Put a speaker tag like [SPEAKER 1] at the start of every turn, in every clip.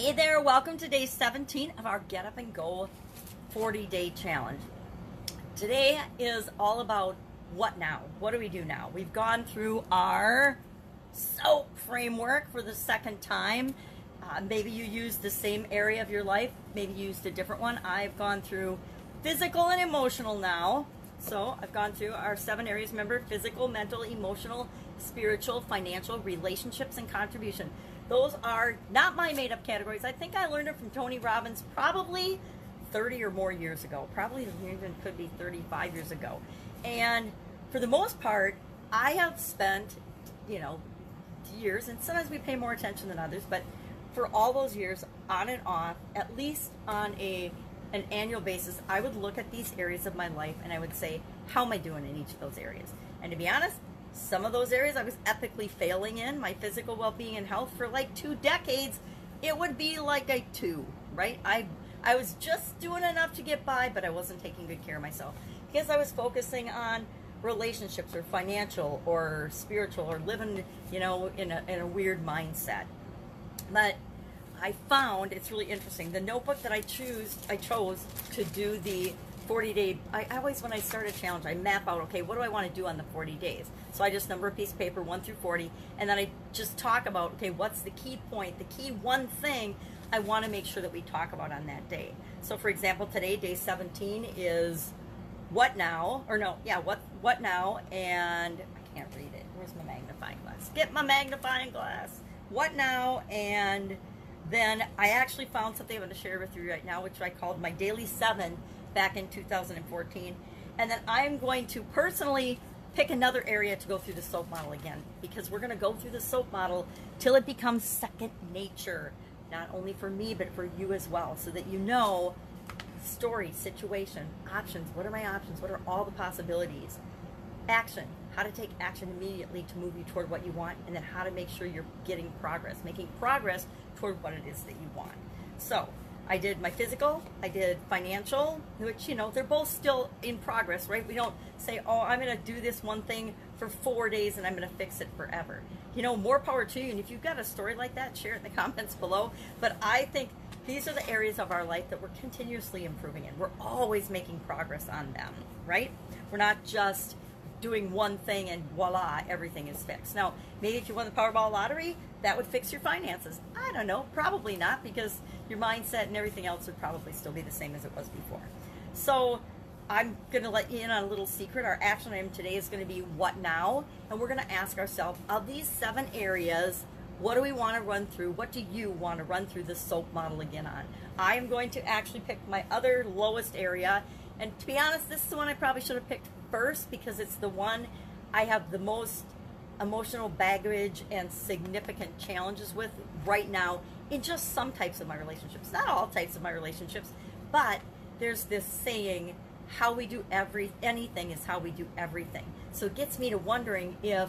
[SPEAKER 1] Hey there, welcome to day 17 of our Get Up and Go 40 day challenge. Today is all about what now? What do we do now? We've gone through our SOAP framework for the second time. Uh, maybe you used the same area of your life, maybe you used a different one. I've gone through physical and emotional now. So I've gone through our seven areas. Remember physical, mental, emotional, spiritual, financial, relationships, and contribution. Those are not my made up categories. I think I learned it from Tony Robbins probably 30 or more years ago. Probably even could be 35 years ago. And for the most part, I have spent, you know, years, and sometimes we pay more attention than others, but for all those years, on and off, at least on a an annual basis, I would look at these areas of my life and I would say, how am I doing in each of those areas? And to be honest, some of those areas I was epically failing in, my physical well-being and health for like two decades, it would be like a two, right? I I was just doing enough to get by, but I wasn't taking good care of myself because I was focusing on relationships or financial or spiritual or living, you know, in a, in a weird mindset. But I found it's really interesting. The notebook that I choose, I chose to do the 40 day. I always, when I start a challenge, I map out, okay, what do I want to do on the 40 days? So I just number a piece of paper, 1 through 40, and then I just talk about, okay, what's the key point, the key one thing I want to make sure that we talk about on that day. So, for example, today, day 17 is what now, or no, yeah, what what now, and I can't read it. Where's my magnifying glass? Get my magnifying glass. What now, and then I actually found something I'm going to share with you right now, which I called my daily seven back in 2014. And then I'm going to personally pick another area to go through the SOAP model again because we're going to go through the SOAP model till it becomes second nature, not only for me, but for you as well, so that you know story, situation, options. What are my options? What are all the possibilities? Action. How to take action immediately to move you toward what you want, and then how to make sure you're getting progress, making progress toward what it is that you want. So, I did my physical, I did financial, which, you know, they're both still in progress, right? We don't say, oh, I'm going to do this one thing for four days and I'm going to fix it forever. You know, more power to you. And if you've got a story like that, share it in the comments below. But I think these are the areas of our life that we're continuously improving in. We're always making progress on them, right? We're not just doing one thing and voila, everything is fixed. Now, maybe if you won the Powerball lottery, that would fix your finances. I don't know, probably not because your mindset and everything else would probably still be the same as it was before. So, I'm going to let you in on a little secret. Our action item today is going to be what now? And we're going to ask ourselves of these seven areas, what do we want to run through? What do you want to run through the SOAP model again on? I am going to actually pick my other lowest area. And to be honest, this is the one I probably should have picked first because it's the one I have the most emotional baggage and significant challenges with right now in just some types of my relationships. Not all types of my relationships, but there's this saying, how we do every anything is how we do everything. So it gets me to wondering if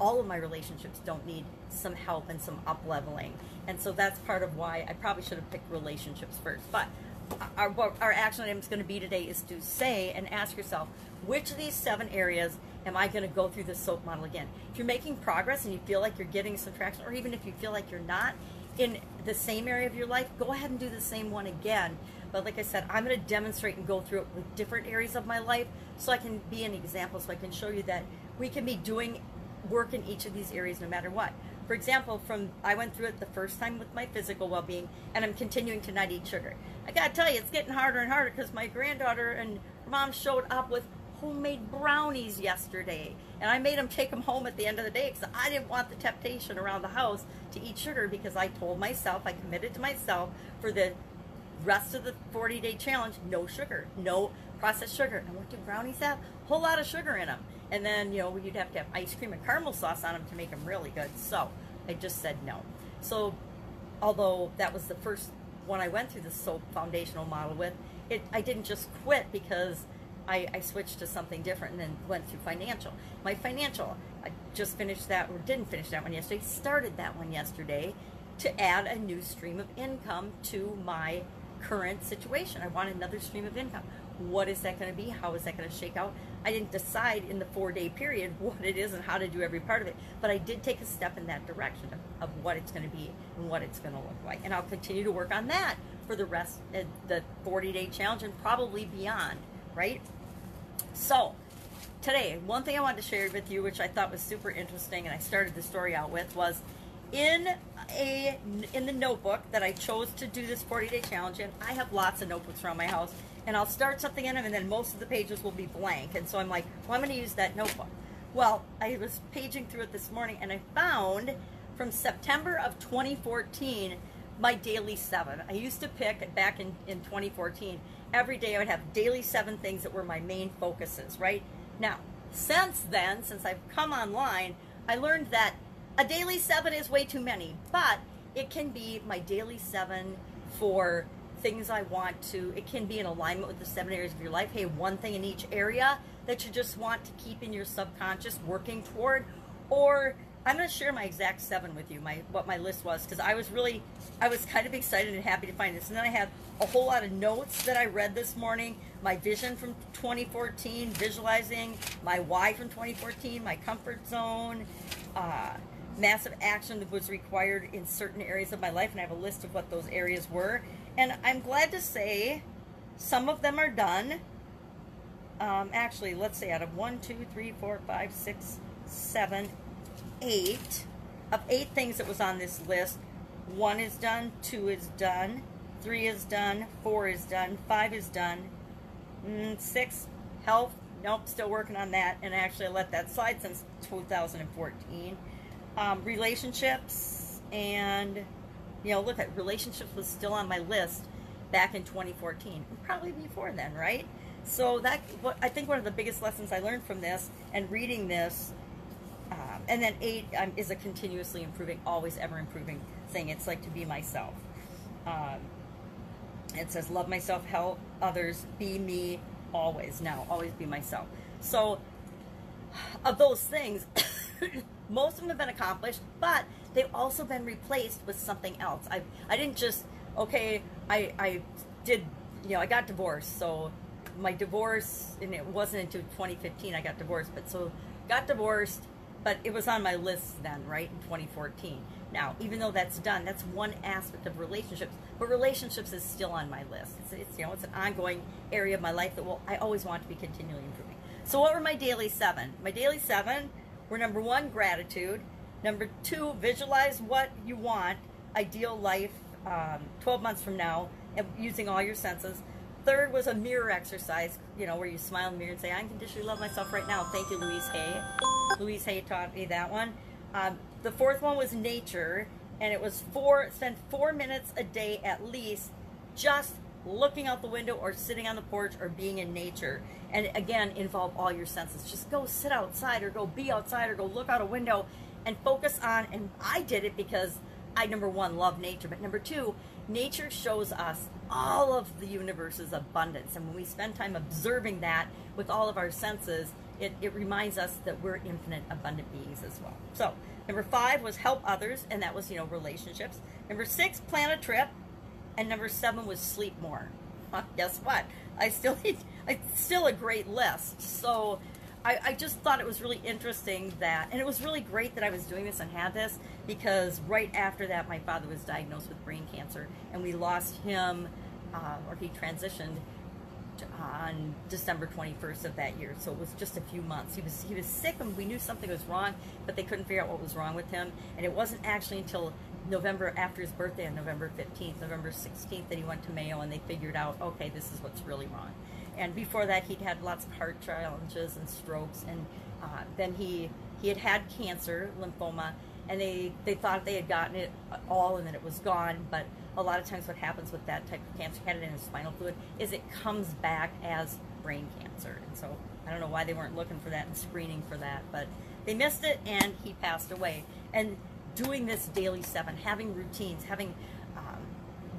[SPEAKER 1] all of my relationships don't need some help and some up leveling. And so that's part of why I probably should have picked relationships first. But uh, our, our action item is going to be today is to say and ask yourself, which of these seven areas am I going to go through the SOAP model again? If you're making progress and you feel like you're getting some traction, or even if you feel like you're not in the same area of your life, go ahead and do the same one again. But like I said, I'm going to demonstrate and go through it with different areas of my life so I can be an example, so I can show you that we can be doing work in each of these areas no matter what. For example, from I went through it the first time with my physical well-being, and I'm continuing to not eat sugar. I gotta tell you, it's getting harder and harder because my granddaughter and mom showed up with homemade brownies yesterday, and I made them take them home at the end of the day because I didn't want the temptation around the house to eat sugar because I told myself, I committed to myself for the rest of the 40 day challenge, no sugar, no processed sugar. And what do brownies have? A whole lot of sugar in them. And then, you know, you'd have to have ice cream and caramel sauce on them to make them really good. So I just said no. So although that was the first one I went through the SOAP foundational model with, it I didn't just quit because I, I switched to something different and then went through financial. My financial, I just finished that or didn't finish that one yesterday, started that one yesterday to add a new stream of income to my current situation. I want another stream of income. What is that going to be? How is that going to shake out? I didn't decide in the four day period what it is and how to do every part of it, but I did take a step in that direction of, of what it's going to be and what it's going to look like. And I'll continue to work on that for the rest of the 40 day challenge and probably beyond, right? So, today, one thing I wanted to share with you, which I thought was super interesting, and I started the story out with, was in a in the notebook that I chose to do this 40 day challenge in. I have lots of notebooks around my house, and I'll start something in them, and then most of the pages will be blank. And so I'm like, well, I'm going to use that notebook. Well, I was paging through it this morning, and I found from September of 2014 my daily seven. I used to pick back in, in 2014 every day I would have daily seven things that were my main focuses, right? Now, since then, since I've come online, I learned that a daily seven is way too many, but it can be my daily seven for things I want to, it can be in alignment with the seven areas of your life. Hey, one thing in each area that you just want to keep in your subconscious working toward, or I'm going to share my exact seven with you, my what my list was, because I was really, I was kind of excited and happy to find this. And then I have a whole lot of notes that I read this morning, my vision from 2014, visualizing my why from 2014, my comfort zone, uh, massive action that was required in certain areas of my life, and I have a list of what those areas were. And I'm glad to say some of them are done. Um, actually, let's say out of one, two, three, four, five, six, seven, eight, of eight things that was on this list, one is done, two is done, three is done, four is done, five is done, mm, six, health, nope, still working on that, and actually I let that slide since 2014. Um, relationships, and, you know, look at relationships was still on my list back in 2014, probably before then, right? So that, what I think one of the biggest lessons I learned from this and reading this um, and then eight um, is a continuously improving, always ever improving thing. It's like to be myself. Um, it says, love myself, help others, be me always. Now, always be myself. So, of those things, most of them have been accomplished, but they've also been replaced with something else. I, I didn't just, okay, I, I did, you know, I got divorced. So, my divorce, and it wasn't until 2015 I got divorced, but so got divorced but it was on my list then, right, in 2014. Now, even though that's done, that's one aspect of relationships, but relationships is still on my list. It's, it's you know, it's an ongoing area of my life that will I always want to be continually improving. So, what were my daily seven? My daily seven were number one, gratitude. Number two, visualize what you want, ideal life, um, 12 months from now, using all your senses. Third was a mirror exercise, you know, where you smile in the mirror and say, I unconditionally love myself right now. Thank you, Louise Hay. Louise Hay taught me that one. Um, the fourth one was nature, and it was four, spend four minutes a day at least just looking out the window or sitting on the porch or being in nature. And again, involve all your senses. Just go sit outside or go be outside or go look out a window and focus on, and I did it because I, number one, love nature, but number two, nature shows us all of the universe's abundance. And when we spend time observing that with all of our senses, it, it reminds us that we're infinite, abundant beings as well. So, number five was help others, and that was, you know, relationships. Number six, plan a trip. And number seven was sleep more. guess what? I still need, it's still a great list. So, I, I, just thought it was really interesting that, and it was really great that I was doing this and had this because right after that, my father was diagnosed with brain cancer, and we lost him, uh, or he transitioned on December 21st of that year. So it was just a few months. He was he was sick, and we knew something was wrong, but they couldn't figure out what was wrong with him. And it wasn't actually until November after his birthday on November 15th, November 16th, that he went to Mayo, and they figured out, okay, this is what's really wrong and before that he'd had lots of heart challenges and strokes and uh, then he he had had cancer lymphoma and they they thought they had gotten it all and that it was gone but a lot of times what happens with that type of cancer had it in his spinal fluid is it comes back as brain cancer. And so i don't know why they weren't looking for that and screening for that but they missed it and he passed away. And doing this daily seven having routines having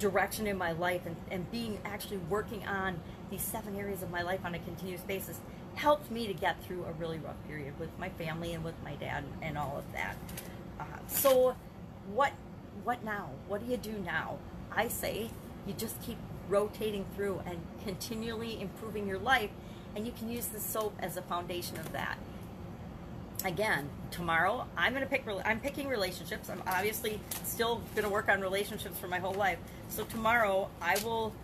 [SPEAKER 1] direction in my life and, and being actually working on these seven areas of my life on a continuous basis helped me to get through a really rough period with my family and with my dad and all of that. Uh, so, what what now? What do you do now? I say you just keep rotating through and continually improving your life. And you can use the soap as a foundation of that. Again, tomorrow I'm going to pick. I'm picking relationships. I'm obviously still going to work on relationships for my whole life. So tomorrow I will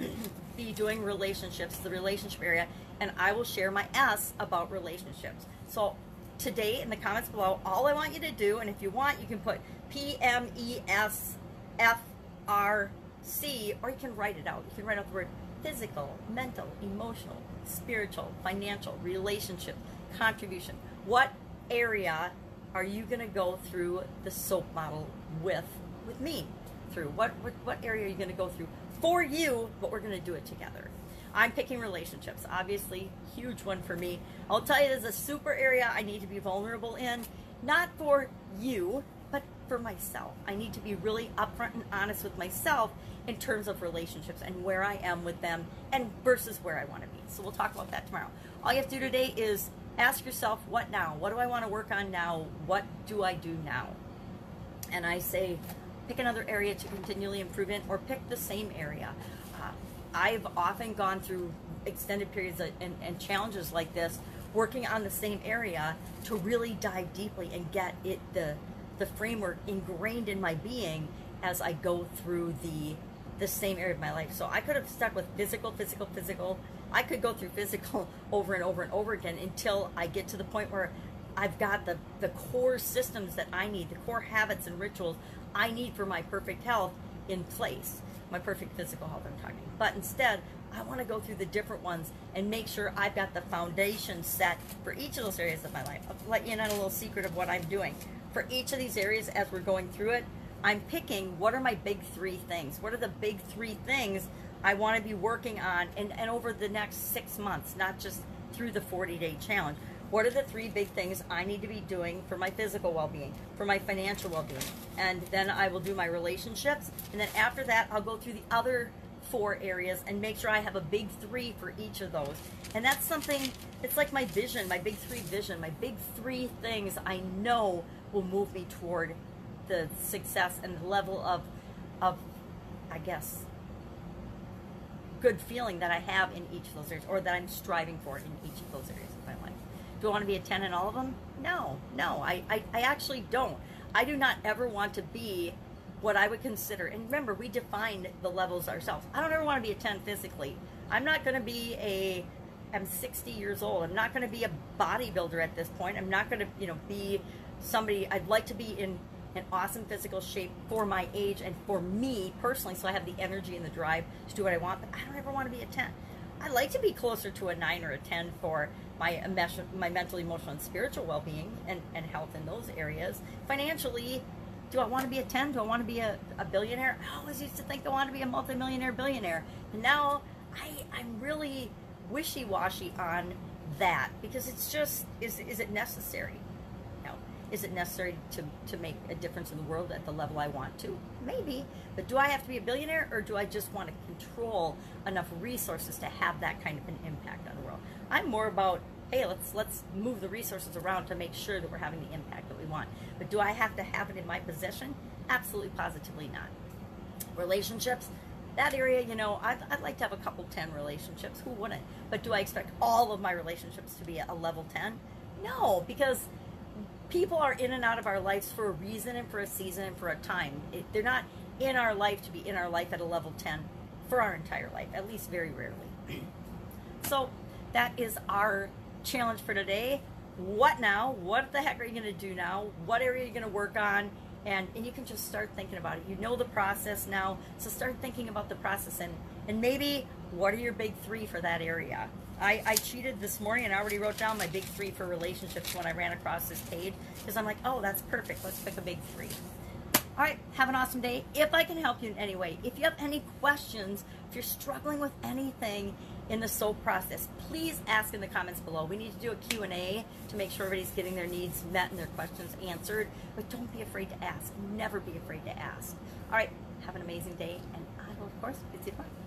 [SPEAKER 1] be doing relationships, the relationship area, and I will share my S about relationships. So today in the comments below, all I want you to do, and if you want, you can put P M E S F R C, or you can write it out. You can write out the word physical, mental, emotional, spiritual, financial, relationship, contribution. What area are you going to go through the soap model with with me through? What what, what area are you going to go through for you? But we're going to do it together. I'm picking relationships. Obviously, huge one for me. I'll tell you, there's a super area I need to be vulnerable in, not for you, but for myself. I need to be really upfront and honest with myself in terms of relationships and where I am with them and versus where I want to be. So we'll talk about that tomorrow. All you have to do today is ask yourself, what now? What do I want to work on now? What do I do now? And I say, pick another area to continually improve in or pick the same area. Uh, I've often gone through extended periods of, and, and challenges like this working on the same area to really dive deeply and get it the the framework ingrained in my being as I go through the the same area of my life. So I could have stuck with physical, physical, physical. I could go through physical over and over and over again until I get to the point where I've got the, the core systems that I need, the core habits and rituals I need for my perfect health in place my perfect physical health I'm talking. But instead, I want to go through the different ones and make sure I've got the foundation set for each of those areas of my life. I'll let you in on a little secret of what I'm doing. For each of these areas, as we're going through it, I'm picking what are my big three things? What are the big three things I want to be working on and, and over the next six months, not just through the 40 day challenge. What are the three big things I need to be doing for my physical well being, for my financial well being? And then I will do my relationships. And then after that, I'll go through the other four areas and make sure I have a big three for each of those. And that's something, it's like my vision, my big three vision, my big three things I know will move me toward the success and the level of, of I guess, good feeling that I have in each of those areas or that I'm striving for in each of those areas of my life. Do I want to be a 10 in all of them? No, no, I, I, I actually don't. I do not ever want to be what I would consider, and remember, we define the levels ourselves. I don't ever want to be a 10 physically. I'm not going to be a, I'm 60 years old. I'm not going to be a bodybuilder at this point. I'm not going to, you know, be somebody, I'd like to be in an awesome physical shape for my age and for me personally, so I have the energy and the drive to do what I want, but I don't ever want to be a 10. I'd like to be closer to a 9 or a 10 for my my mental, emotional, and spiritual well being and, and health in those areas. Financially, do I want to be a 10? Do I want to be a, a billionaire? I always used to think I wanted to be a multimillionaire billionaire. Now I, I'm really wishy washy on that because it's just, is, is it necessary? Is it necessary to, to make a difference in the world at the level I want to? Maybe. But do I have to be a billionaire or do I just want to control enough resources to have that kind of an impact on the world? I'm more about hey, let's let's move the resources around to make sure that we're having the impact that we want. But do I have to have it in my possession? Absolutely, positively not. Relationships, that area, you know, I'd, I'd like to have a couple 10 relationships. Who wouldn't? But do I expect all of my relationships to be at a level 10? No, because people are in and out of our lives for a reason and for a season and for a time. It, they're not in our life to be in our life at a level 10 for our entire life, at least very rarely. so that is our challenge for today. What now? What the heck are you going to do now? What area are you going to work on? And, and you can just start thinking about it. You know the process now, so start thinking about the process and, and maybe what are your big three for that area? I, I cheated this morning and I already wrote down my big three for relationships when I ran across this page because I'm like, oh, that's perfect. Let's pick a big three. All right, have an awesome day. If I can help you in any way, if you have any questions, if you're struggling with anything in the SOAP process, please ask in the comments below. We need to do a Q&A to make sure everybody's getting their needs met and their questions answered. But don't be afraid to ask. Never be afraid to ask. All right, have an amazing day, and I will, of course, see you tomorrow.